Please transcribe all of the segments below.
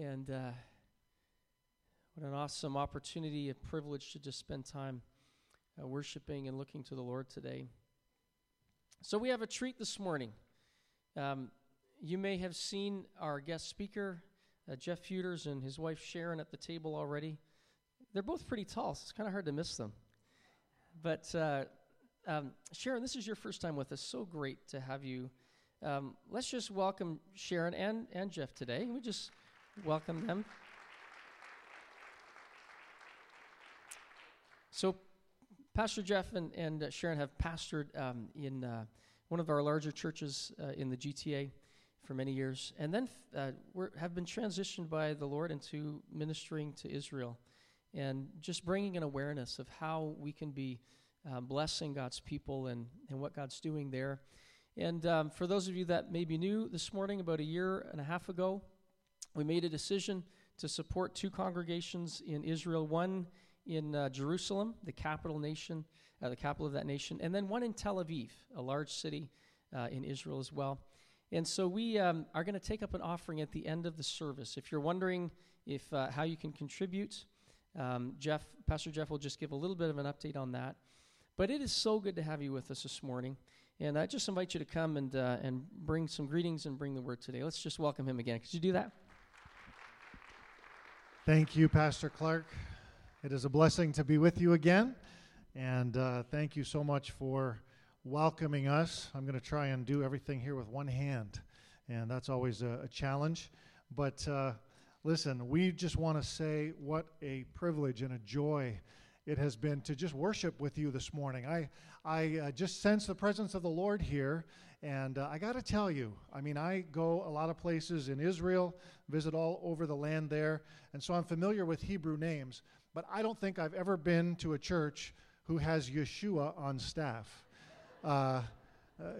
And uh, what an awesome opportunity, a privilege to just spend time uh, worshiping and looking to the Lord today. So, we have a treat this morning. Um, you may have seen our guest speaker, uh, Jeff Feuders, and his wife Sharon at the table already. They're both pretty tall, so it's kind of hard to miss them. But uh, um, Sharon, this is your first time with us. So great to have you. Um, let's just welcome Sharon and, and Jeff today. We just welcome them. So, Pastor Jeff and, and uh, Sharon have pastored um, in uh, one of our larger churches uh, in the GTA for many years, and then uh, have been transitioned by the Lord into ministering to Israel and just bringing an awareness of how we can be uh, blessing God's people and, and what God's doing there. And um, for those of you that may be new this morning, about a year and a half ago, we made a decision to support two congregations in Israel one in uh, Jerusalem, the capital nation, uh, the capital of that nation, and then one in Tel Aviv, a large city uh, in Israel as well. And so we um, are going to take up an offering at the end of the service. If you're wondering if uh, how you can contribute, um, Jeff, Pastor Jeff will just give a little bit of an update on that. But it is so good to have you with us this morning. And I just invite you to come and, uh, and bring some greetings and bring the word today. Let's just welcome him again. Could you do that? Thank you, Pastor Clark. It is a blessing to be with you again. And uh, thank you so much for welcoming us. I'm going to try and do everything here with one hand, and that's always a, a challenge. But uh, listen, we just want to say what a privilege and a joy it has been to just worship with you this morning. I, I uh, just sense the presence of the Lord here. And uh, I got to tell you, I mean, I go a lot of places in Israel, visit all over the land there. And so I'm familiar with Hebrew names. But I don't think I've ever been to a church who has Yeshua on staff. Uh, uh,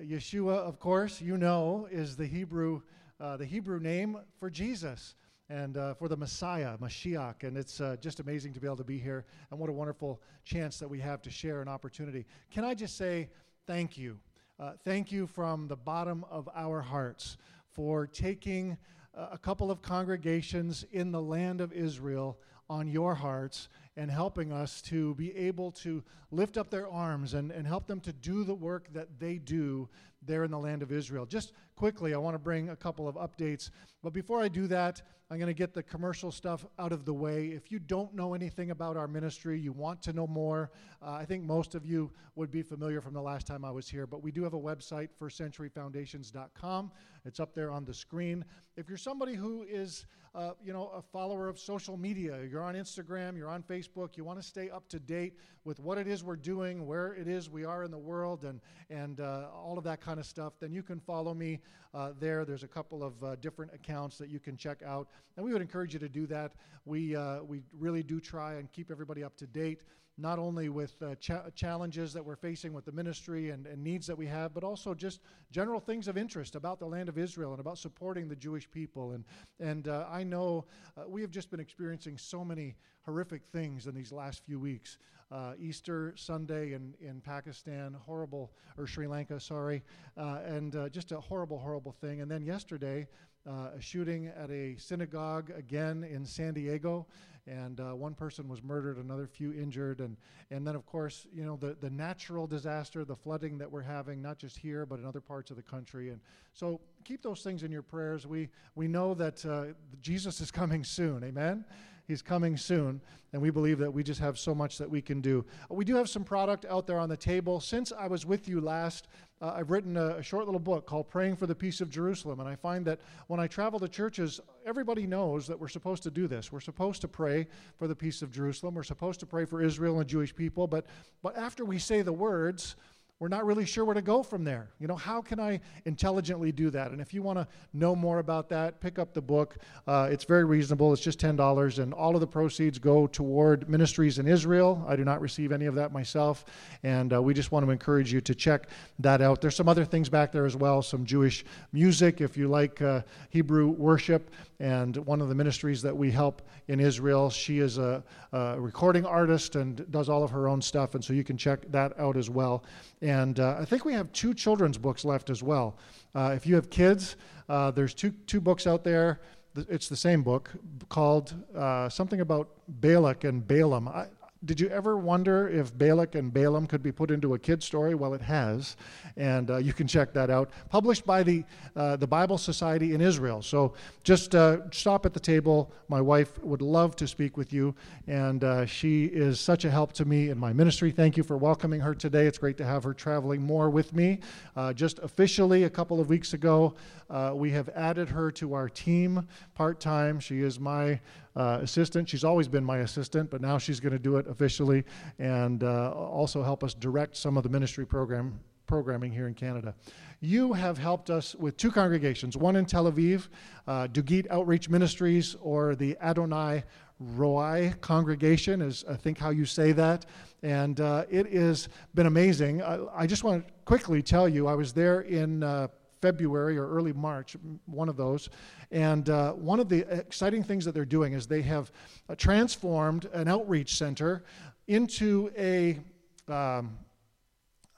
Yeshua, of course, you know, is the Hebrew, uh, the Hebrew name for Jesus and uh, for the Messiah, Mashiach. And it's uh, just amazing to be able to be here. And what a wonderful chance that we have to share an opportunity. Can I just say thank you? Uh, thank you from the bottom of our hearts for taking uh, a couple of congregations in the land of Israel on your hearts and helping us to be able to lift up their arms and, and help them to do the work that they do there in the land of Israel. Just quickly, I want to bring a couple of updates. But before I do that, I'm going to get the commercial stuff out of the way. If you don't know anything about our ministry, you want to know more, uh, I think most of you would be familiar from the last time I was here. But we do have a website, firstcenturyfoundations.com. It's up there on the screen. If you're somebody who is, uh, you know, a follower of social media, you're on Instagram, you're on Facebook, you want to stay up to date with what it is we're doing, where it is we are in the world, and and uh, all of that kind of stuff, then you can follow me uh, there. There's a couple of uh, different accounts that you can check out, and we would encourage you to do that. We uh, we really do try and keep everybody up to date not only with uh, cha- challenges that we're facing with the ministry and, and, needs that we have, but also just general things of interest about the land of Israel and about supporting the Jewish people. And, and uh, I know uh, we have just been experiencing so many horrific things in these last few weeks. Uh, Easter Sunday in, in Pakistan, horrible, or Sri Lanka, sorry, uh, and uh, just a horrible, horrible thing. And then yesterday, a shooting at a synagogue again in San Diego and uh, one person was murdered, another few injured, and and then of course you know the the natural disaster, the flooding that we're having, not just here but in other parts of the country, and so keep those things in your prayers. We we know that uh, Jesus is coming soon. Amen. He's coming soon, and we believe that we just have so much that we can do. We do have some product out there on the table. Since I was with you last, uh, I've written a, a, short little book called Praying for the Peace of Jerusalem, and I find that when I travel to churches, everybody knows that we're supposed to do this. We're supposed to pray for the peace of Jerusalem. We're supposed to pray for Israel and Jewish people, but, but after we say the words, we're not really sure where to go from there. You know, how can I intelligently do that? And if you want to know more about that, pick up the book. Uh, it's very reasonable. It's just $10, and all of the proceeds go toward ministries in Israel. I do not receive any of that myself, and uh, we just want to encourage you to check that out. There's some other things back there as well, some Jewish music if you like uh, Hebrew worship and one of the ministries that we help in Israel. She is a, a, recording artist and does all of her own stuff, and so you can check that out as well. And uh, I think we have two children's books left as well. Uh, if you have kids, uh, there's two two books out there. it's the same book called uh, something about Balak and Balaam. I, did you ever wonder if Balak and Balaam could be put into a kid story? Well, it has, and uh, you can check that out. Published by the uh, the Bible Society in Israel. So just uh, stop at the table. My wife would love to speak with you, and uh, she is such a help to me in my ministry. Thank you for welcoming her today. It's great to have her traveling more with me. Uh, just officially, a couple of weeks ago, uh, we have added her to our team part time. She is my uh, assistant. She's always been my assistant, but now she's going to do it officially and uh, also help us direct some of the ministry program programming here in Canada. You have helped us with two congregations, one in Tel Aviv, uh, Dugit Outreach Ministries, or the Adonai Roi congregation, is I think how you say that. And uh, it has been amazing. I, I, just want to quickly tell you, I was there in uh, February or early March, one of those. And uh, one of the exciting things that they're doing is they have uh, transformed an outreach center into a um,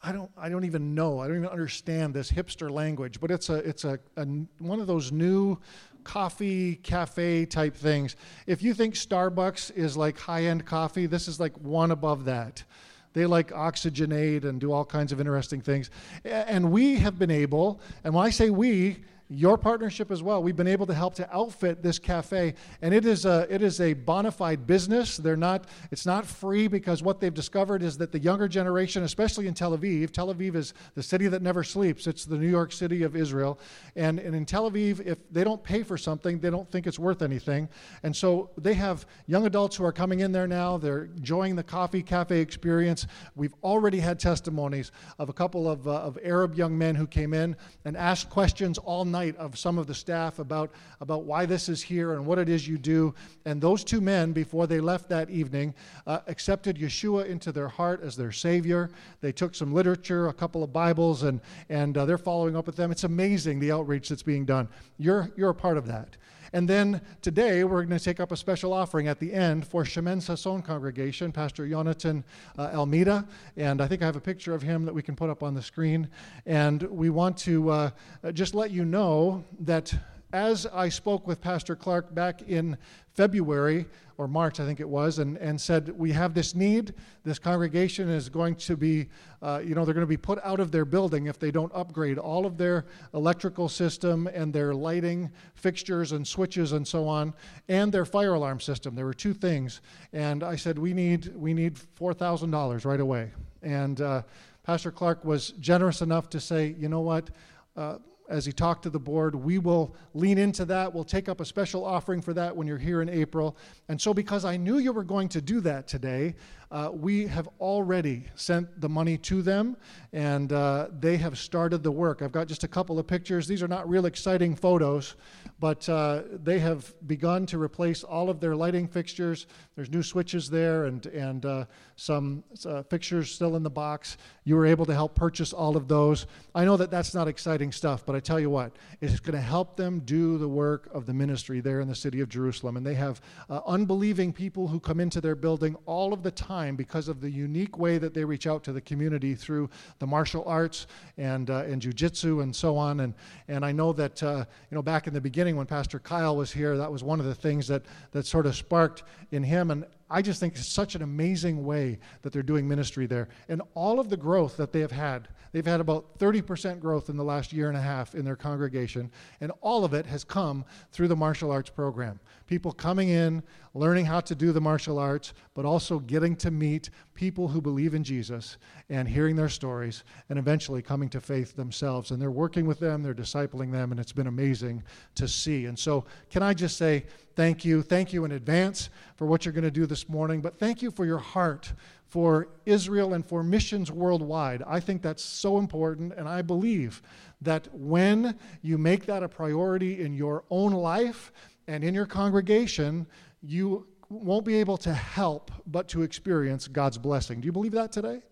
I don't, I don't even know. I don't even understand this hipster language, but it's a, it's a, a one of those new coffee cafe type things. If you think Starbucks is like high end coffee, this is like one above that. They like oxygenate and do all kinds of interesting things. And we have been able, and when I say we, your partnership as well. We've been able to help to outfit this cafe, and it is a it is a bona fide business. They're not it's not free because what they've discovered is that the younger generation, especially in Tel Aviv, Tel Aviv is the city that never sleeps. It's the New York City of Israel, and, and in Tel Aviv, if they don't pay for something, they don't think it's worth anything, and so they have young adults who are coming in there now. They're enjoying the coffee cafe experience. We've already had testimonies of a couple of, uh, of Arab young men who came in and asked questions all night of some of the staff about, about why this is here and what it is you do. And those two men, before they left that evening, uh, accepted Yeshua into their heart as their Savior. They took some literature, a couple of Bibles, and, and uh, they're following up with them. It's amazing the outreach that's being done. You're, you're a part of that. And then today we're going to take up a special offering at the end for Shemen Sasson congregation, Pastor Jonathan uh, Almeida. And I think I have a picture of him that we can put up on the screen. And we want to uh, just let you know that as I spoke with Pastor Clark back in February, or March, I think it was, and, and said, We have this need. This congregation is going to be, uh, you know, they're going to be put out of their building if they don't upgrade all of their electrical system and their lighting fixtures and switches and so on, and their fire alarm system. There were two things. And I said, We need, we need $4,000 right away. And uh, Pastor Clark was generous enough to say, You know what? Uh, as he talked to the board. We will lean into that. We'll take up a special offering for that when you're here in April. And so, because I knew you were going to do that today, uh, we have already sent the money to them and uh, they have started the work. I've got just a couple of pictures. These are not real exciting photos, but uh, they have begun to replace all of their lighting fixtures. There's new switches there and, and uh, some uh, fixtures still in the box. You were able to help purchase all of those. I know that that's not exciting stuff, but I tell you what, it's going to help them do the work of the ministry there in the city of Jerusalem. And they have uh, unbelieving people who come into their building all of the time because of the unique way that they reach out to the community through the martial arts and, uh, and jujitsu and so on. And, and I know that, uh, you know, back in the beginning when Pastor Kyle was here, that was one of the things that, that sort of sparked in him. And I just think it's such an amazing way that they're doing ministry there. And all of the growth that they have had, they've had about 30% growth in the last year and a half in their congregation. And all of it has come through the martial arts program people coming in, learning how to do the martial arts, but also getting to meet people who believe in Jesus and hearing their stories and eventually coming to faith themselves. And they're working with them, they're discipling them, and it's been amazing to see. And so, can I just say thank you? Thank you in advance for what you're going to do this morning, but thank you for your heart for Israel and for missions worldwide. I think that's so important, and I believe that when you make that a priority in your own life, and in your congregation, you won't be able to help but to experience God's blessing. Do you believe that today?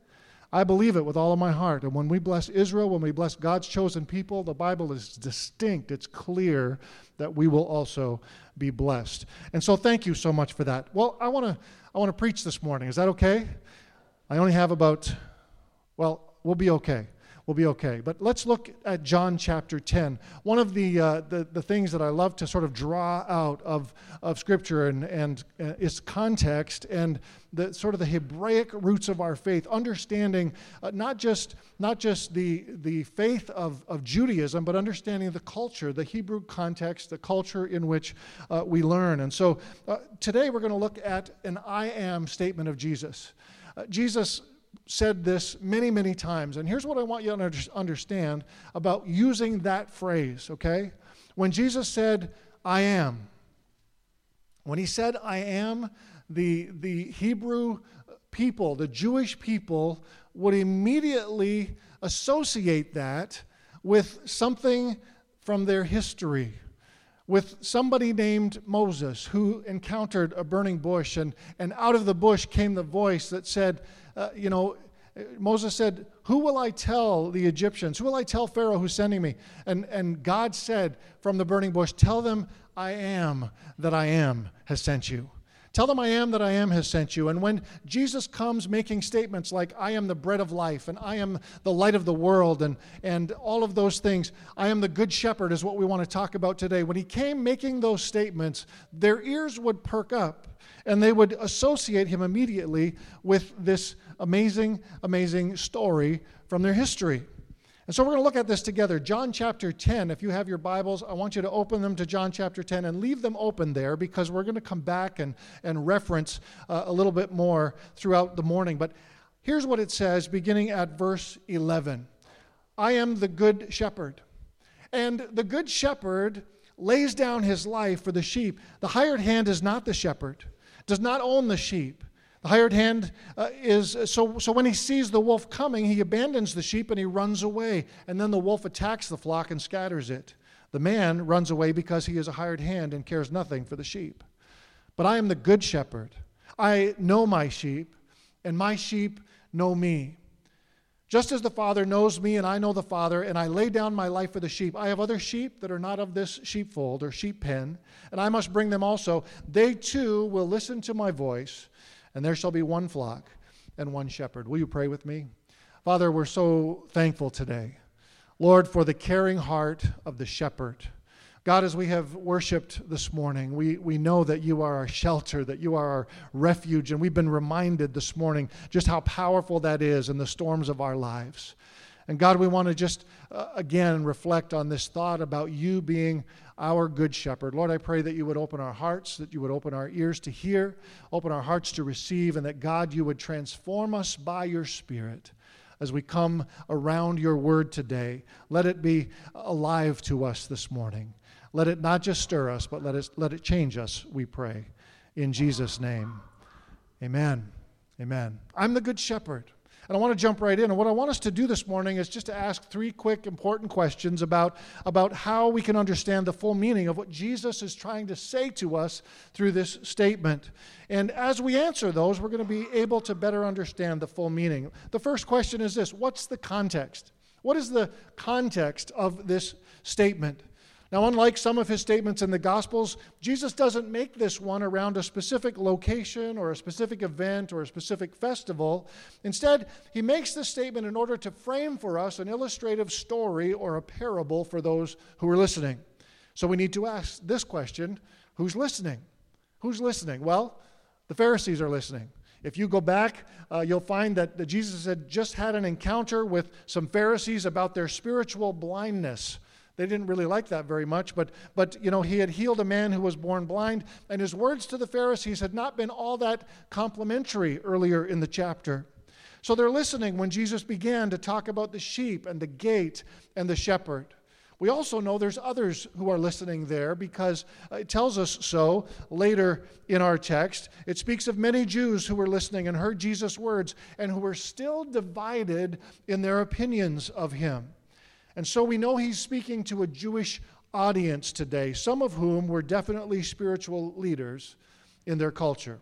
I believe it with all of my heart. And when we bless Israel, when we bless God's chosen people, the Bible is distinct. It's clear that we will also be blessed. And so thank you so much for that. Well, I want to I want to preach this morning. Is that okay? I only have about well, we'll be okay. We'll be okay. But let's look at John chapter 10. One of the, uh, the, the, things that I love to sort of draw out of, of Scripture and, and uh, is context and the sort of the Hebraic roots of our faith, understanding uh, not just, not just the, the faith of, of Judaism, but understanding the culture, the Hebrew context, the culture in which uh, we learn. And so uh, today we're going to look at an I am statement of Jesus. Uh, Jesus said this many, many times. And here's what I want you to understand about using that phrase, okay? When Jesus said, I am, when he said, I am, the, the Hebrew people, the Jewish people, would immediately associate that with something from their history, with somebody named Moses who encountered a burning bush, and, and out of the bush came the voice that said, uh, You know, Moses said, Who will I tell the Egyptians? Who will I tell Pharaoh who's sending me? And, and God said from the burning bush, Tell them I am that I am has sent you. Tell them I am that I am has sent you. And when Jesus comes making statements like, I am the bread of life, and I am the light of the world, and, and all of those things, I am the good shepherd, is what we want to talk about today. When he came making those statements, their ears would perk up, and they would associate him immediately with this amazing, amazing story from their history. And so we're going to look at this together. John chapter 10, if you have your Bibles, I want you to open them to John chapter 10 and leave them open there because we're going to come back and, and reference uh, a little bit more throughout the morning. But here's what it says beginning at verse 11 I am the good shepherd. And the good shepherd lays down his life for the sheep. The hired hand is not the shepherd, does not own the sheep. The hired hand uh, is so, so when he sees the wolf coming, he abandons the sheep and he runs away. And then the wolf attacks the flock and scatters it. The man runs away because he is a hired hand and cares nothing for the sheep. But I am the good shepherd. I know my sheep, and my sheep know me. Just as the Father knows me, and I know the Father, and I lay down my life for the sheep. I have other sheep that are not of this sheepfold or sheep pen, and I must bring them also. They too will listen to my voice and there shall be one flock and one shepherd. Will you pray with me? Father, we're so thankful today, Lord, for the caring heart of the shepherd. God, as we have worshiped this morning, we, we know that you are our shelter, that you are our refuge, and we've been reminded this morning just how powerful that is in the storms of our lives. And God, we want to just uh, again reflect on this thought about you being our good shepherd. Lord, I pray that you would open our hearts, that you would open our ears to hear, open our hearts to receive, and that God, you would transform us by your Spirit as we come around your word today. Let it be alive to us this morning. Let it not just stir us, but let it, let it change us, we pray. In Jesus' name, amen. Amen. I'm the good shepherd. And I want to jump right in. And what I want us to do this morning is just to ask three quick, important questions about, about how we can understand the full meaning of what Jesus is trying to say to us through this statement. And as we answer those, we're going to be able to better understand the full meaning. The first question is this What's the context? What is the context of this statement? Now, unlike some of his statements in the Gospels, Jesus doesn't make this one around a specific location or a specific event or a specific festival. Instead, he makes this statement in order to frame for us an illustrative story or a parable for those who are listening. So we need to ask this question who's listening? Who's listening? Well, the Pharisees are listening. If you go back, uh, you'll find that, that Jesus had just had an encounter with some Pharisees about their spiritual blindness. They didn't really like that very much, but, but you know, he had healed a man who was born blind, and his words to the Pharisees had not been all that complimentary earlier in the chapter. So they're listening when Jesus began to talk about the sheep and the gate and the shepherd. We also know there's others who are listening there because uh, it tells us so later in our text. It speaks of many Jews who were listening and heard Jesus' words and who were still divided in their opinions of him. And so we know he's speaking to a Jewish audience today, some of whom were definitely spiritual leaders in their culture.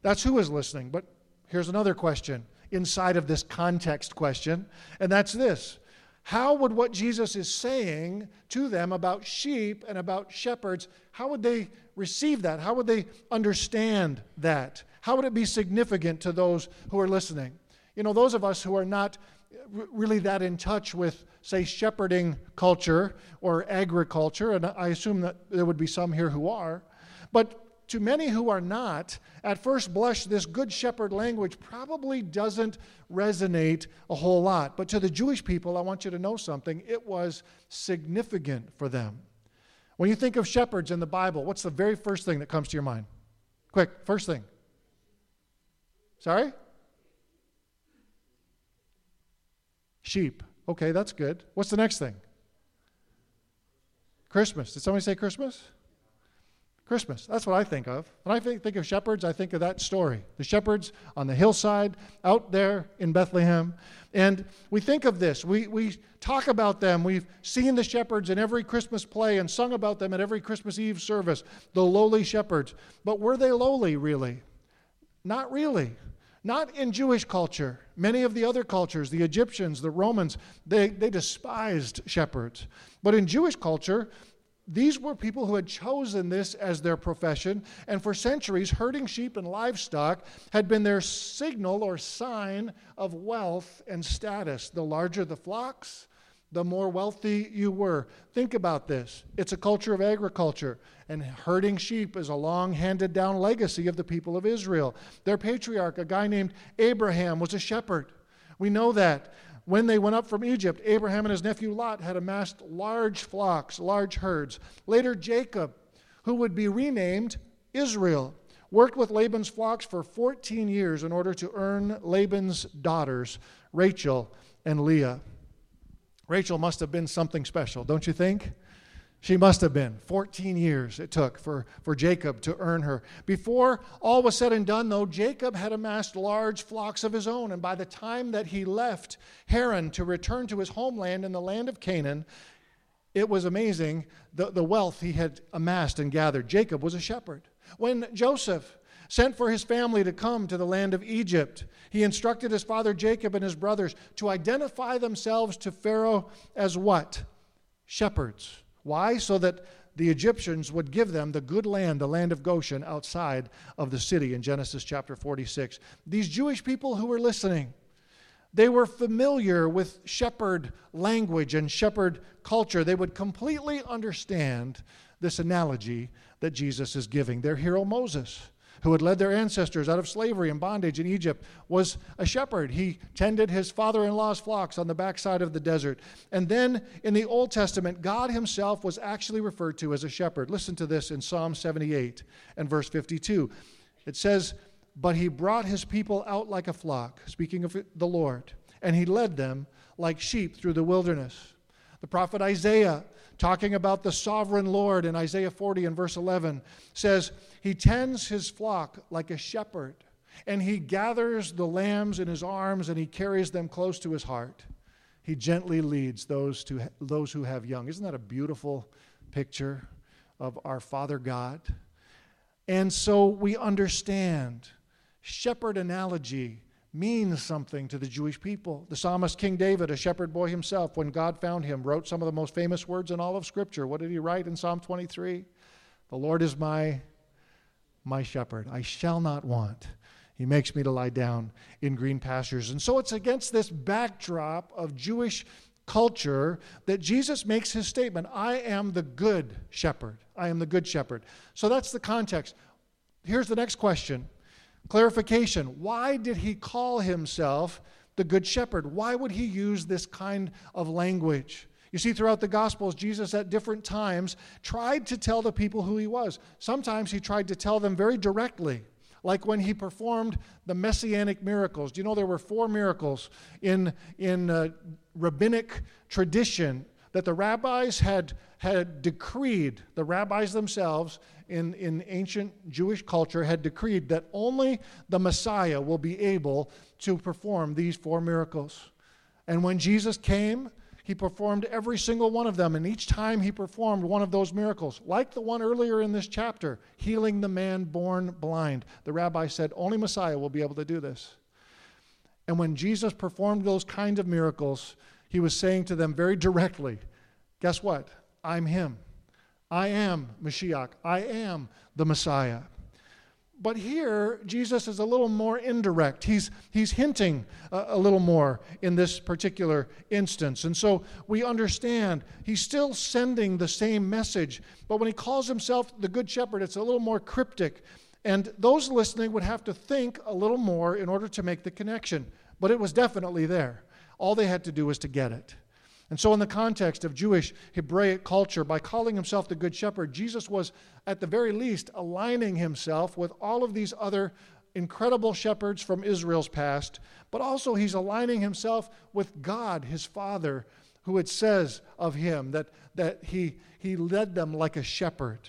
That's who is listening. But here's another question inside of this context question, and that's this How would what Jesus is saying to them about sheep and about shepherds, how would they receive that? How would they understand that? How would it be significant to those who are listening? You know, those of us who are not really that in touch with, say, shepherding culture or agriculture, and I assume that there would be some here who are. But to many who are not, at first blush, this good shepherd language probably doesn't resonate a whole lot. But to the Jewish people, I want you to know something. It was significant for them. When you think of shepherds in the Bible, what's the very first thing that comes to your mind? Quick, first thing. Sorry? Sheep. Okay, that's good. What's the next thing? Christmas. Did somebody say Christmas? Christmas. That's what I think of. When I think, think of shepherds, I think of that story. The shepherds on the hillside out there in Bethlehem. And we think of this. We, we talk about them. We've seen the shepherds in every Christmas play and sung about them at every Christmas Eve service, the lowly shepherds. But were they lowly, really? Not really. Not in Jewish culture. Many of the other cultures, the Egyptians, the Romans, they, they despised shepherds. But in Jewish culture, these were people who had chosen this as their profession, and for centuries, herding sheep and livestock had been their signal or sign of wealth and status. The larger the flocks, the more wealthy you were. Think about this it's a culture of agriculture, and herding sheep is a long handed down legacy of the people of Israel. Their patriarch, a guy named Abraham, was a shepherd. We know that. When they went up from Egypt, Abraham and his nephew Lot had amassed large flocks, large herds. Later, Jacob, who would be renamed Israel, worked with Laban's flocks for 14 years in order to earn Laban's daughters, Rachel and Leah. Rachel must have been something special, don't you think? She must have been. 14 years it took for, for Jacob to earn her. Before all was said and done, though, Jacob had amassed large flocks of his own. And by the time that he left Haran to return to his homeland in the land of Canaan, it was amazing the, the wealth he had amassed and gathered. Jacob was a shepherd. When Joseph sent for his family to come to the land of Egypt, he instructed his father Jacob and his brothers to identify themselves to Pharaoh as what? Shepherds. Why? So that the Egyptians would give them the good land, the land of Goshen, outside of the city in Genesis chapter 46. These Jewish people who were listening, they were familiar with shepherd language and shepherd culture. They would completely understand this analogy that Jesus is giving. Their hero Moses who had led their ancestors out of slavery and bondage in Egypt, was a shepherd. He tended his father in law's flocks on the backside of the desert. And then in the Old Testament, God himself was actually referred to as a shepherd. Listen to this in Psalm 78 and verse 52. It says, But he brought his people out like a flock, speaking of the Lord, and he led them like sheep through the wilderness. The prophet Isaiah talking about the sovereign Lord in Isaiah 40 and verse 11, says, He tends his flock like a shepherd, and he gathers the lambs in his arms and he carries them close to his heart. He gently leads those, to, those who have young. Isn't that a beautiful picture of our Father God? And so we understand shepherd analogy means something to the Jewish people. The psalmist King David, a shepherd boy himself, when God found him, wrote some of the most famous words in all of Scripture. What did he write in Psalm 23? The Lord is my my shepherd. I shall not want. He makes me to lie down in green pastures. And so it's against this backdrop of Jewish culture that Jesus makes his statement I am the good shepherd. I am the good shepherd. So that's the context. Here's the next question Clarification why did he call himself the Good Shepherd? Why would he use this kind of language? You see, throughout the Gospels, Jesus at different times tried to tell the people who he was. Sometimes he tried to tell them very directly, like when he performed the messianic miracles. Do you know there were four miracles in, in uh, rabbinic tradition that the rabbis had, had decreed, the rabbis themselves in, in ancient Jewish culture had decreed that only the Messiah will be able to perform these four miracles. And when Jesus came, he performed every single one of them. And each time he performed one of those miracles, like the one earlier in this chapter, healing the man born blind, the rabbi said, Only Messiah will be able to do this. And when Jesus performed those kinds of miracles, he was saying to them very directly, Guess what? I'm him. I am Mashiach. I am the Messiah. but here, Jesus is a little more indirect. He's, he's hinting a, a, little more in this particular instance. And so we understand he's still sending the same message, but when he calls himself the Good Shepherd, it's a little more cryptic. And those listening would have to think a little more in order to make the connection. But it was definitely there. All they had to do was to get it. And so, in the context of Jewish Hebraic culture, by calling himself the Good Shepherd, Jesus was, at the very least, aligning himself with all of these other incredible shepherds from Israel's past, but also he's aligning himself with God, his Father, who it says of him that, that he, he led them like a shepherd.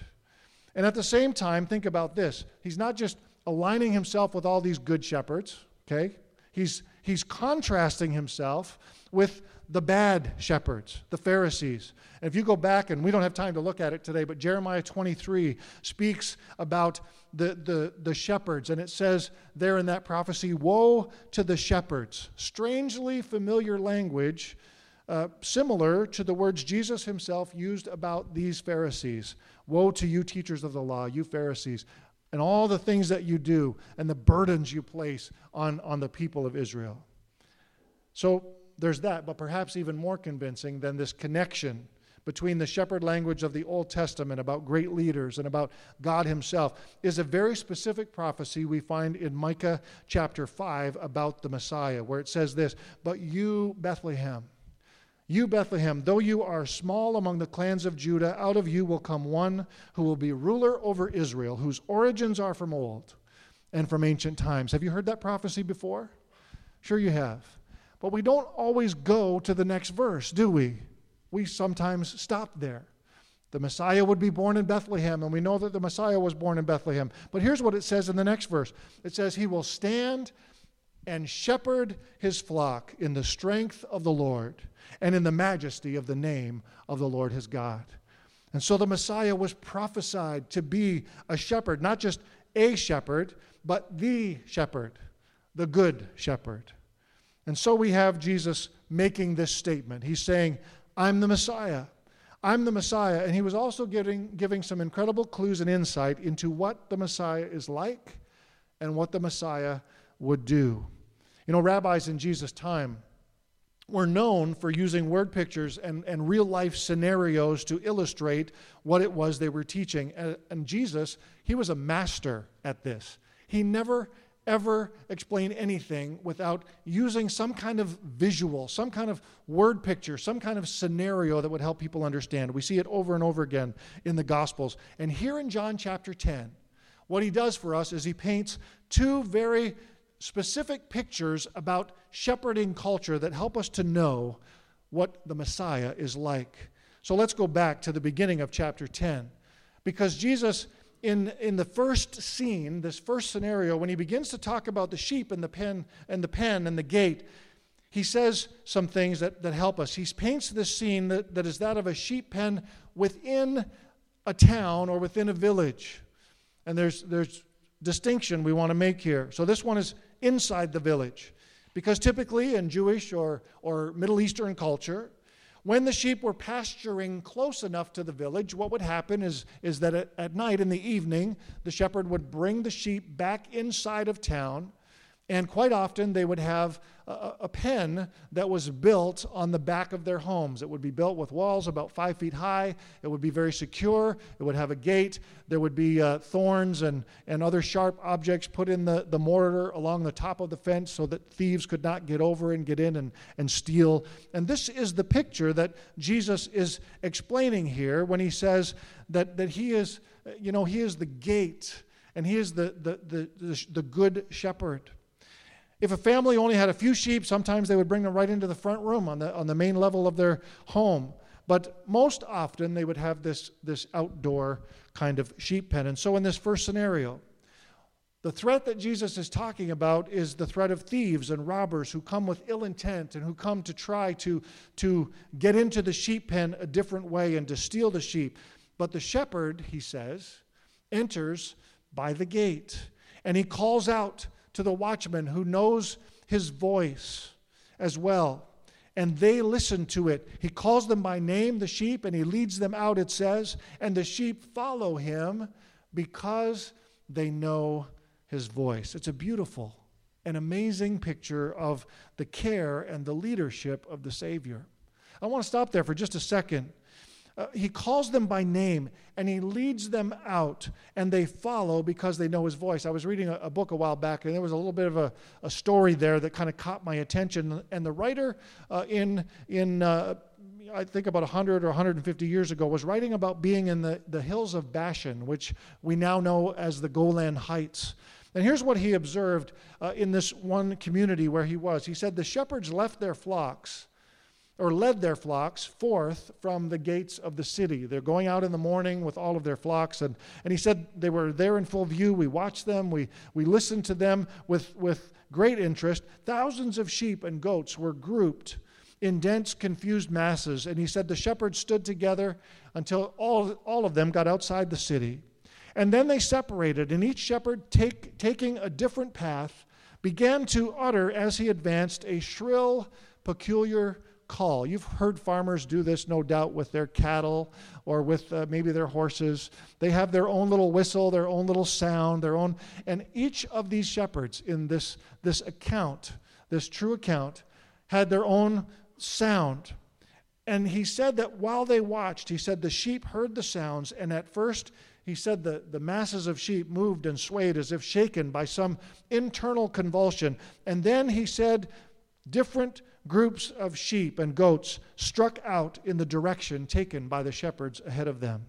And at the same time, think about this he's not just aligning himself with all these good shepherds, okay? He's, he's contrasting himself with the bad shepherds, the Pharisees. And if you go back, and we don't have time to look at it today, but Jeremiah 23 speaks about the, the, the shepherds, and it says there in that prophecy, Woe to the shepherds. Strangely familiar language, uh, similar to the words Jesus himself used about these Pharisees. Woe to you, teachers of the law, you Pharisees, and all the things that you do, and the burdens you place on, on the people of Israel. So, there's that, but perhaps even more convincing than this connection between the shepherd language of the Old Testament about great leaders and about God Himself is a very specific prophecy we find in Micah chapter 5 about the Messiah, where it says this But you, Bethlehem, you, Bethlehem, though you are small among the clans of Judah, out of you will come one who will be ruler over Israel, whose origins are from old and from ancient times. Have you heard that prophecy before? Sure, you have. But we don't always go to the next verse, do we? We sometimes stop there. The Messiah would be born in Bethlehem, and we know that the Messiah was born in Bethlehem. But here's what it says in the next verse it says, He will stand and shepherd his flock in the strength of the Lord and in the majesty of the name of the Lord his God. And so the Messiah was prophesied to be a shepherd, not just a shepherd, but the shepherd, the good shepherd. And so we have Jesus making this statement. He's saying, I'm the Messiah. I'm the Messiah. And he was also giving, giving some incredible clues and insight into what the Messiah is like and what the Messiah would do. You know, rabbis in Jesus' time were known for using word pictures and, and real life scenarios to illustrate what it was they were teaching. And, and Jesus, he was a master at this. He never ever explain anything without using some kind of visual, some kind of word picture, some kind of scenario that would help people understand. We see it over and over again in the Gospels. And here in John chapter 10, what he does for us is he paints two very specific pictures about shepherding culture that help us to know what the Messiah is like. So let's go back to the beginning of chapter 10. Because Jesus in, in the first scene, this first scenario, when he begins to talk about the sheep and the pen and the pen and the gate, he says some things that, that help us. He paints this scene that, that is that of a sheep pen within a town or within a village. And there's, there's distinction we want to make here. So this one is inside the village. Because typically in Jewish or, or Middle Eastern culture, when the sheep were pasturing close enough to the village, what would happen is, is that at, at night in the evening, the shepherd would bring the sheep back inside of town, and quite often they would have a, pen that was built on the back of their homes. It would be built with walls about five feet high. It would be very secure. It would have a gate. There would be uh, thorns and, and other sharp objects put in the, the mortar along the top of the fence so that thieves could not get over and get in and, and steal. And this is the picture that Jesus is explaining here when he says that, that he is, you know, he is the gate and he is the, the, the, the, the good shepherd. If a family only had a few sheep, sometimes they would bring them right into the front room on the, on the main level of their home. But most often they would have this, this outdoor kind of sheep pen. And so in this first scenario, the threat that Jesus is talking about is the threat of thieves and robbers who come with ill intent and who come to try to, to get into the sheep pen a different way and to steal the sheep. But the shepherd, he says, enters by the gate and he calls out to the watchman who knows his voice as well. And they listen to it. He calls them by name, the sheep, and he leads them out, it says. And the sheep follow him because they know his voice. It's a beautiful and amazing picture of the care and the leadership of the Savior. I want to stop there for just a second. Uh, he calls them by name and he leads them out, and they follow because they know his voice. I was reading a, a book a while back, and there was a little bit of a, a story there that kind of caught my attention. And the writer uh, in, in uh, I think about 100 or 150 years ago, was writing about being in the, the hills of Bashan, which we now know as the Golan Heights. And here's what he observed uh, in this one community where he was. He said, The shepherds left their flocks or led their flocks forth from the gates of the city. They're going out in the morning with all of their flocks. And, and he said they were there in full view. We watched them, we, we listened to them with, with great interest. Thousands of sheep and goats were grouped in dense, confused masses. And he said the shepherds stood together until all, all of them got outside the city. And then they separated, and each shepherd, take, taking a different path, began to utter as he advanced a shrill, peculiar call. You've heard farmers do this, no doubt, with their cattle or with uh, maybe their horses. They have their own little whistle, their own little sound, their own. And each of these shepherds in this, this account, this true account, had their own sound. And he said that while they watched, he said the sheep heard the sounds, and at first he said the, the masses of sheep moved and swayed as if shaken by some internal convulsion. And then he said different groups of sheep and goats struck out in the direction taken by the shepherds ahead of them.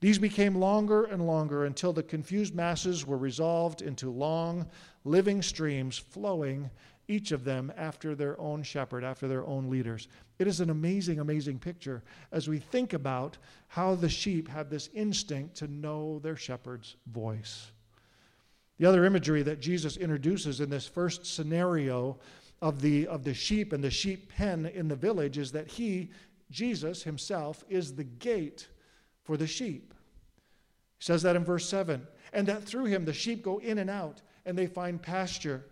These became longer and longer until the confused masses were resolved into long, living streams flowing each of them after their own shepherd, after their own leaders. It is an amazing, amazing picture as we think about how the sheep have this instinct to know their shepherd's voice. The other imagery that Jesus introduces in this first scenario of the, of the sheep and the sheep pen in the village is that he, Jesus himself, is the gate for the sheep. He says that in verse 7 and that through him the sheep go in and out and they find pasture.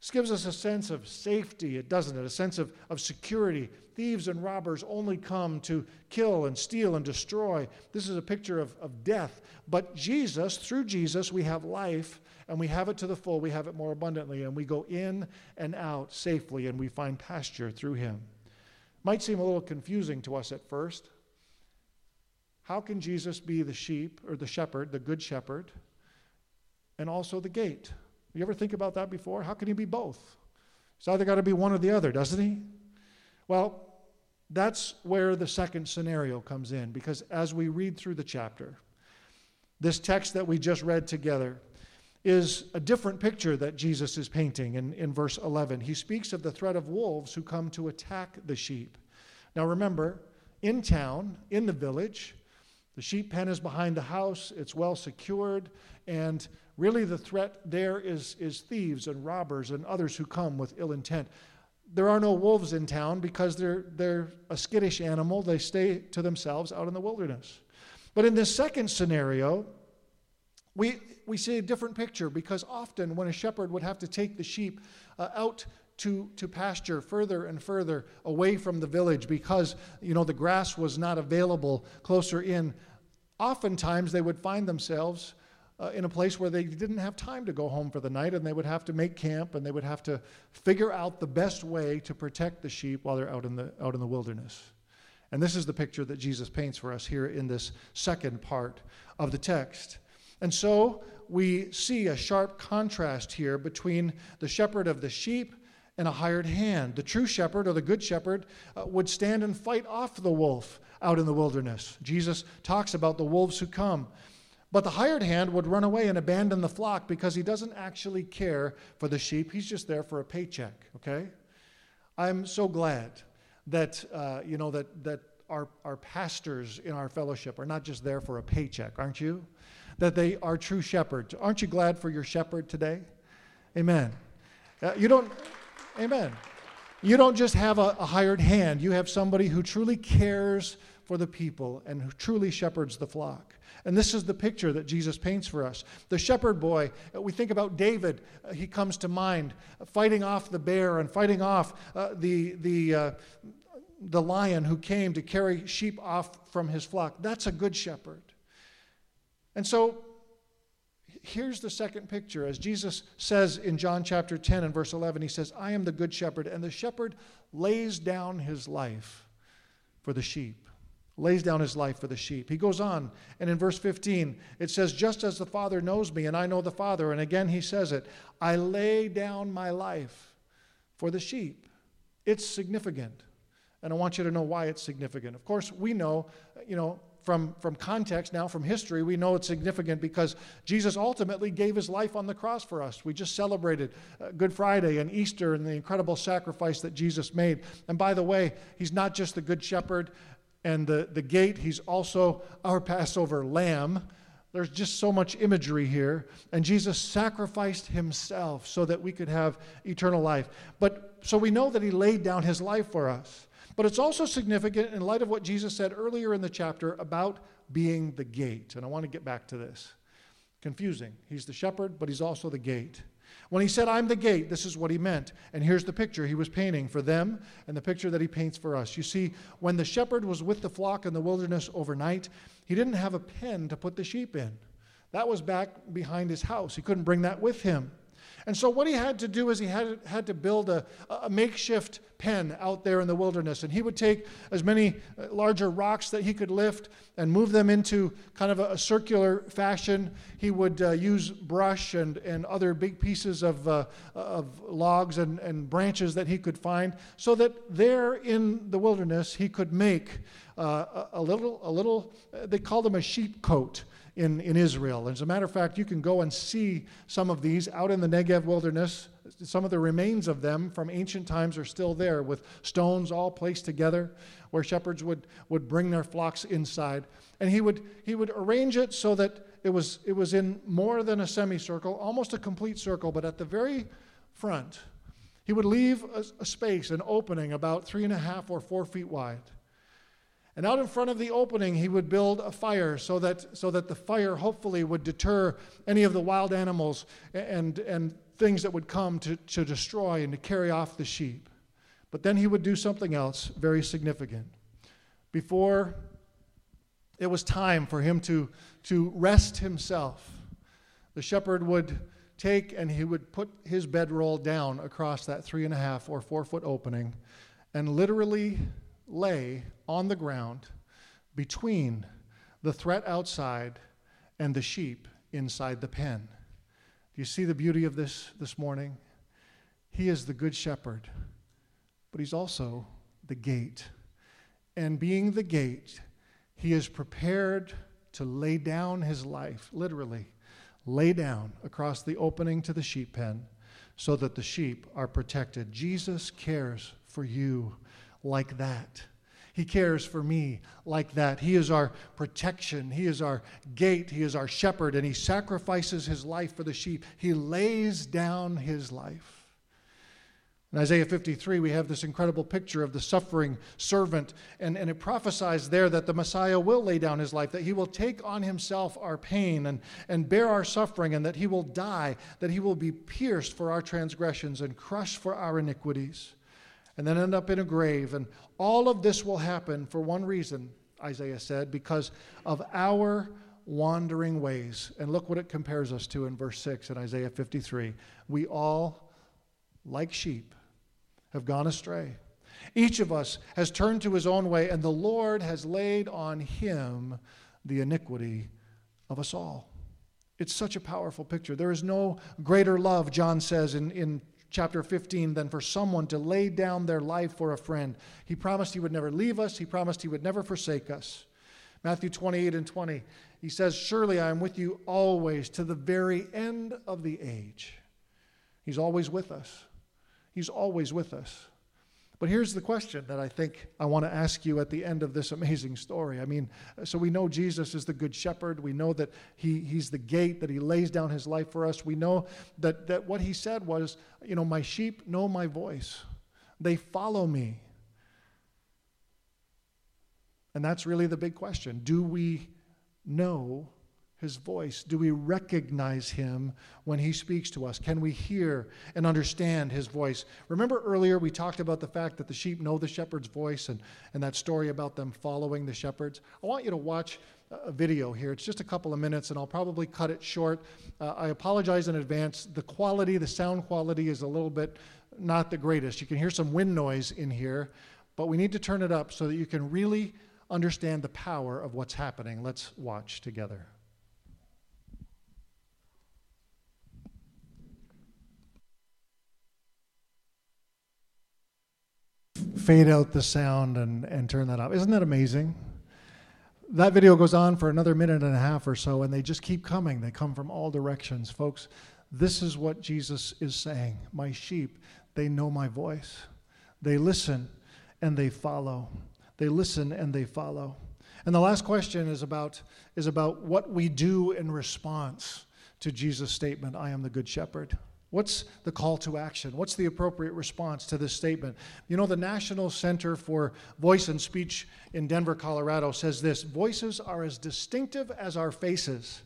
This gives us a sense of safety, it doesn't it? A sense of, of security. Thieves and robbers only come to kill and steal and destroy. This is a picture of, of death. But Jesus, through Jesus, we have life and we have it to the full. We have it more abundantly and we go in and out safely and we find pasture through him. Might seem a little confusing to us at first. How can Jesus be the sheep or the shepherd, the good shepherd, and also the gate? You ever think about that before? How can he be both? He's either got to be one or the other, doesn't he? Well, that's where the second scenario comes in because as we read through the chapter, this text that we just read together is a different picture that Jesus is painting in, in verse 11. He speaks of the threat of wolves who come to attack the sheep. Now remember, in town, in the village, the sheep pen is behind the house, it's well secured, and Really, the threat there is, is thieves and robbers and others who come with ill intent. There are no wolves in town because they're, they're a skittish animal. They stay to themselves out in the wilderness. But in this second scenario, we, we see a different picture because often when a shepherd would have to take the sheep uh, out to, to pasture further and further away from the village because you know the grass was not available closer in oftentimes they would find themselves uh, in a place where they didn't have time to go home for the night and they would have to make camp and they would have to figure out the best way to protect the sheep while they're out in the, out in the wilderness. And this is the picture that Jesus paints for us here in this second part of the text. And so we see a sharp contrast here between the shepherd of the sheep and a hired hand. The true shepherd or the good shepherd uh, would stand and fight off the wolf out in the wilderness. Jesus talks about the wolves who come but the hired hand would run away and abandon the flock because he doesn't actually care for the sheep. He's just there for a paycheck, okay? I'm so glad that, uh, you know, that, that our, our pastors in our fellowship are not just there for a paycheck, aren't you? That they are true shepherds. Aren't you glad for your shepherd today? Amen. Uh, you don't, amen. You don't just have a, a hired hand, you have somebody who truly cares for the people and who truly shepherds the flock. And this is the picture that Jesus paints for us. The shepherd boy, uh, we think about David, uh, he comes to mind, uh, fighting off the bear and fighting off uh, the, the, uh, the lion who came to carry sheep off from his flock. That's a good shepherd. And so here's the second picture. As Jesus says in John chapter 10 and verse 11, he says, I am the good shepherd, and the shepherd lays down his life for the sheep. Lays down his life for the sheep. He goes on, and in verse 15, it says, Just as the Father knows me, and I know the Father. And again, he says it, I lay down my life for the sheep. It's significant. And I want you to know why it's significant. Of course, we know, you know, from, from context now, from history, we know it's significant because Jesus ultimately gave his life on the cross for us. We just celebrated uh, Good Friday and Easter and the incredible sacrifice that Jesus made. And by the way, he's not just the Good Shepherd and the, the gate, he's also our Passover lamb. There's just so much imagery here. And Jesus sacrificed himself so that we could have eternal life. But so we know that he laid down his life for us. But it's also significant in light of what Jesus said earlier in the chapter about being the gate. And I want to get back to this. Confusing. He's the shepherd, but he's also the gate. When he said, I'm the gate, this is what he meant. And here's the picture he was painting for them and the picture that he paints for us. You see, when the shepherd was with the flock in the wilderness overnight, he didn't have a pen to put the sheep in. That was back behind his house. He couldn't bring that with him. And so, what he had to do is he had, had to build a, a makeshift pen out there in the wilderness. And he would take as many uh, larger rocks that he could lift and move them into kind of a, a circular fashion. He would uh, use brush and, and other big pieces of, uh, of logs and, and branches that he could find so that there in the wilderness he could make uh, a, a, little, a little, uh, they called them a sheepcote in, in Israel. As a matter of fact, you can go and see some of these out in the Negev wilderness. Some of the remains of them from ancient times are still there with stones all placed together where shepherds would, would bring their flocks inside. And he would, he would arrange it so that it was, it was in more than a semicircle, almost a complete circle, but at the very front, he would leave a, a space, an opening about three and a half or four feet wide. And out in front of the opening, he would build a fire so that, so that the fire hopefully would deter any of the wild animals and, and things that would come to, to destroy and to carry off the sheep. But then he would do something else very significant. Before it was time for him to, to rest himself, the shepherd would take and he would put his bedroll down across that three and a half or four foot opening and literally lay on the ground between the threat outside and the sheep inside the pen. Do you see the beauty of this this morning? He is the good shepherd, but he's also the gate. And being the gate, he is prepared to lay down his life, literally, lay down across the opening to the sheep pen so that the sheep are protected. Jesus cares for you like that. He cares for me like that. He is our protection. He is our gate. He is our shepherd, and He sacrifices His life for the sheep. He lays down His life. In Isaiah 53, we have this incredible picture of the suffering servant, and, and it prophesies there that the Messiah will lay down his life, that he will take on himself our pain and, and bear our suffering, and that he will die, that he will be pierced for our transgressions and crushed for our iniquities and then end up in a grave. And all of this will happen for one reason, Isaiah said, because of our wandering ways. And look what it compares us to in verse 6 in Isaiah 53. We all, like sheep, have gone astray. Each of us has turned to his own way, and the Lord has laid on him the iniquity of us all. It's such a powerful picture. There is no greater love, John says in, in chapter 15 than for someone to lay down their life for a friend. He promised he would never leave us, he promised he would never forsake us. Matthew 28 and 20, he says, Surely I am with you always to the very end of the age. He's always with us. He's always with us. But here's the question that I think I want to ask you at the end of this amazing story. I mean, so we know Jesus is the good shepherd. We know that he, he's the gate, that he lays down his life for us. We know that, that what he said was, you know, my sheep know my voice, they follow me. And that's really the big question. Do we know his voice? Do we recognize him when he speaks to us? Can we hear and understand his voice? Remember earlier we talked about the fact that the sheep know the shepherd's voice and, and that story about them following the shepherds? I want you to watch a video here. It's just a couple of minutes, and I'll probably cut it short. Uh, I apologize in advance. The quality, the sound quality, is a little bit not the greatest. You can hear some wind noise in here, but we need to turn it up so that you can really understand the power of what's happening. Let's watch together. Fade out the sound and, and turn that off. Isn't that amazing? that video goes on for another minute and a half or so, and they just keep coming. They come from all directions. Folks, this is what Jesus is saying My sheep, they know my voice. They listen and they follow. They listen and they follow. And the last question is about, is about what we do in response to Jesus' statement I am the good shepherd. What's the call to action? What's the appropriate response to this statement? You know, the National Center for Voice and Speech in Denver, Colorado says this Voices are as distinctive as our faces.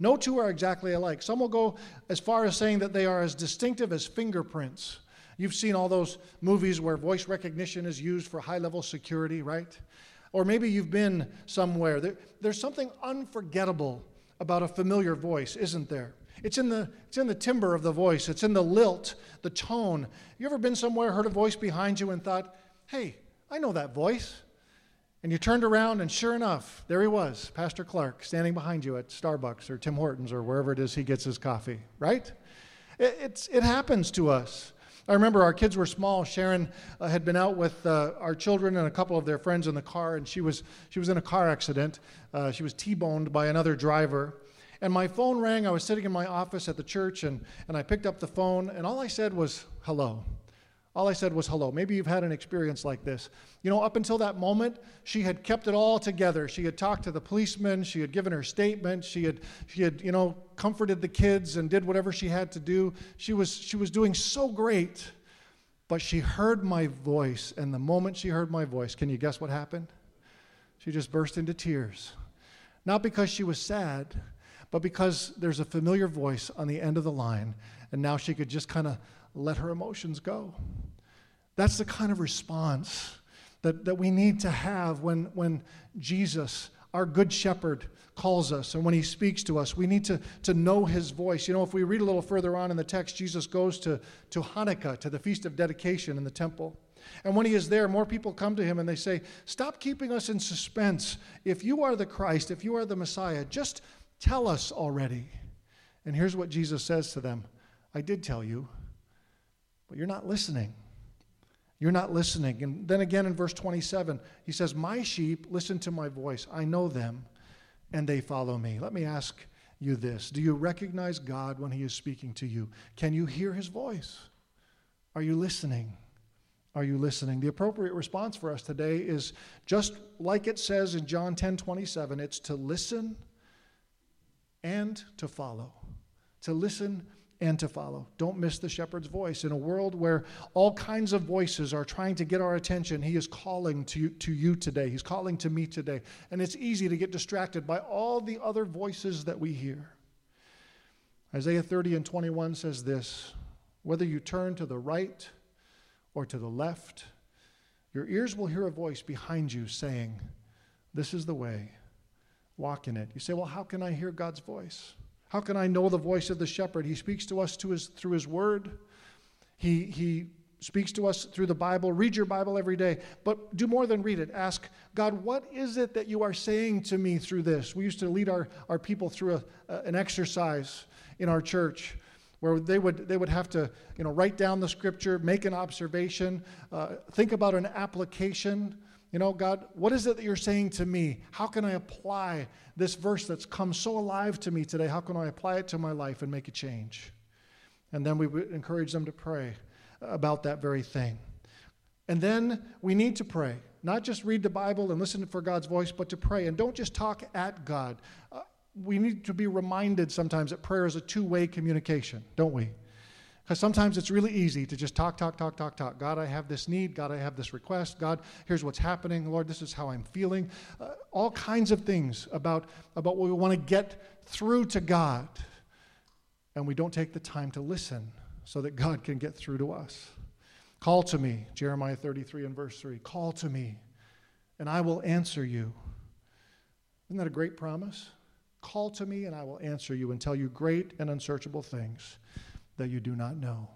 No two are exactly alike. Some will go as far as saying that they are as distinctive as fingerprints. You've seen all those movies where voice recognition is used for high level security, right? Or maybe you've been somewhere. There, there's something unforgettable about a familiar voice, isn't there? It's in, the, it's in the timbre of the voice, it's in the lilt, the tone. You ever been somewhere, heard a voice behind you, and thought, hey, I know that voice? And you turned around, and sure enough, there he was, Pastor Clark, standing behind you at Starbucks or Tim Hortons or wherever it is he gets his coffee, right? It, it's, it happens to us. I remember our kids were small. Sharon uh, had been out with uh, our children and a couple of their friends in the car, and she was, she was in a car accident. Uh, she was T boned by another driver. And my phone rang. I was sitting in my office at the church, and, and I picked up the phone, and all I said was, hello. All I said was hello. Maybe you've had an experience like this. You know, up until that moment, she had kept it all together. She had talked to the policeman, she had given her statement, she had, she had, you know, comforted the kids and did whatever she had to do. She was, she was doing so great, but she heard my voice, and the moment she heard my voice, can you guess what happened? She just burst into tears. Not because she was sad, but because there's a familiar voice on the end of the line, and now she could just kind of let her emotions go. That's the kind of response that, that we need to have when, when Jesus, our good shepherd, calls us and when he speaks to us. We need to, to know his voice. You know, if we read a little further on in the text, Jesus goes to, to Hanukkah, to the Feast of Dedication in the temple. And when he is there, more people come to him and they say, Stop keeping us in suspense. If you are the Christ, if you are the Messiah, just Tell us already. And here's what Jesus says to them I did tell you, but you're not listening. You're not listening. And then again in verse 27, he says, My sheep listen to my voice. I know them, and they follow me. Let me ask you this Do you recognize God when he is speaking to you? Can you hear his voice? Are you listening? Are you listening? The appropriate response for us today is just like it says in John 10 27, it's to listen and to follow. To listen and to follow. Don't miss the shepherd's voice. In a world where all kinds of voices are trying to get our attention, he is calling to you, to you today. He's calling to me today. And it's easy to get distracted by all the other voices that we hear. Isaiah 30 and 21 says this Whether you turn to the right or to the left, your ears will hear a voice behind you saying, This is the way walk in it. You say, well, how can I hear God's voice? How can I know the voice of the shepherd? He speaks to us to his, through his word. He, he speaks to us through the Bible. Read your Bible every day, but do more than read it. Ask God, what is it that you are saying to me through this? We used to lead our, our people through a, a, an exercise in our church where they would, they would have to you know, write down the scripture, make an observation, uh, think about an application you know, God, what is it that you're saying to me? How can I apply this verse that's come so alive to me today? How can I apply it to my life and make a change? And then we would encourage them to pray about that very thing. And then we need to pray, not just read the Bible and listen for God's voice, but to pray. And don't just talk at God. Uh, we need to be reminded sometimes that prayer is a two way communication, don't we? Because sometimes it's really easy to just talk, talk, talk, talk, talk. God, I have this need. God, I have this request. God, here's what's happening. Lord, this is how I'm feeling. Uh, all kinds of things about, about what we want to get through to God. And we don't take the time to listen so that God can get through to us. Call to me, Jeremiah 33 and verse 3. Call to me, and I will answer you. Isn't that a great promise? Call to me, and I will answer you and tell you great and unsearchable things that you do not know.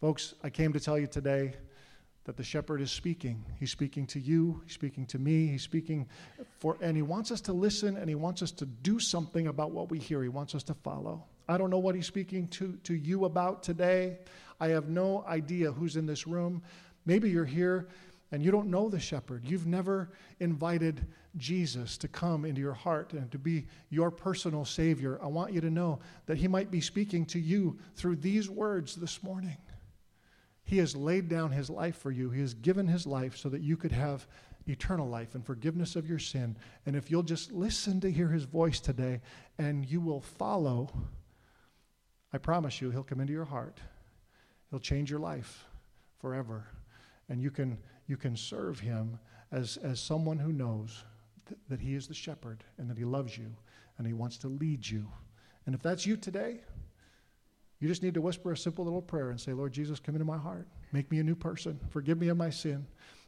Folks, I came to tell you today that the shepherd is speaking. He's speaking to you, he's speaking to me, he's speaking for and he wants us to listen and he wants us to do something about what we hear. He wants us to follow. I don't know what he's speaking to, to you about today. I have no idea who's in this room. Maybe you're here and you don't know the shepherd. You've never invited Jesus to come into your heart and to be your personal Savior. I want you to know that He might be speaking to you through these words this morning. He has laid down His life for you, He has given His life so that you could have eternal life and forgiveness of your sin. And if you'll just listen to hear His voice today and you will follow, I promise you, He'll come into your heart. He'll change your life forever. And you can you can serve him as, as someone who knows th- that he is the shepherd and that he loves you and he wants to lead you. And if that's you today, you just need to whisper a simple little prayer and say, Lord Jesus, come into my heart. Make me a new person. Forgive me of my sin.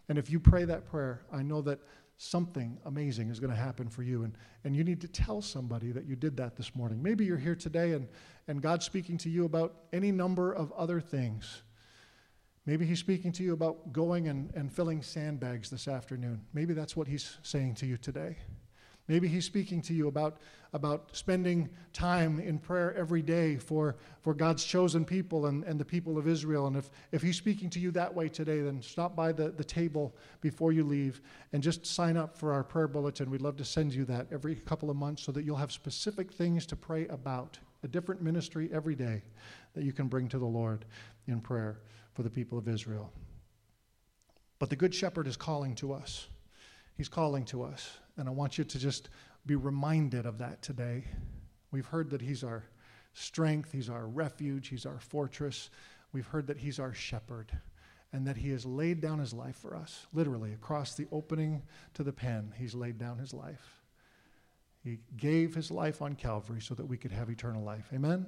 And if you pray that prayer, I know that something amazing is going to happen for you. And, and you need to tell somebody that you did that this morning. Maybe you're here today and, and God's speaking to you about any number of other things. Maybe he's speaking to you about going and, and filling sandbags this afternoon. Maybe that's what he's saying to you today. Maybe he's speaking to you about, about spending time in prayer every day for, for God's chosen people and, and the people of Israel. And if, if he's speaking to you that way today, then stop by the, the table before you leave and just sign up for our prayer bulletin. We'd love to send you that every couple of months so that you'll have specific things to pray about, a different ministry every day that you can bring to the Lord in prayer for the people of Israel. But the Good Shepherd is calling to us. He's calling to us. And I want you to just be reminded of that today. We've heard that He's our strength, He's our refuge, He's our fortress. We've heard that He's our shepherd and that He has laid down His life for us. Literally, across the opening to the pen, He's laid down His life. He gave His life on Calvary so that we could have eternal life. Amen?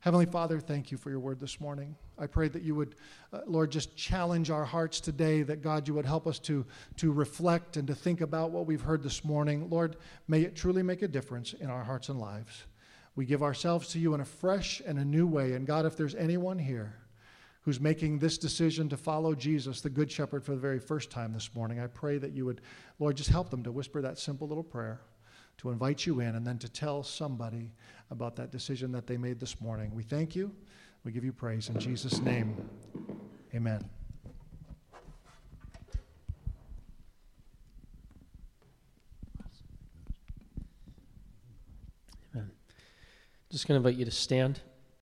Heavenly Father, thank you for your word this morning. I pray that you would, uh, Lord, just challenge our hearts today, that God, you would help us to, to reflect and to think about what we've heard this morning. Lord, may it truly make a difference in our hearts and lives. We give ourselves to you in a fresh and a new way. And God, if there's anyone here who's making this decision to follow Jesus, the Good Shepherd, for the very first time this morning, I pray that you would, Lord, just help them to whisper that simple little prayer, to invite you in, and then to tell somebody about that decision that they made this morning. We thank you. We give you praise. In Jesus' name, amen. Just going to invite you to stand.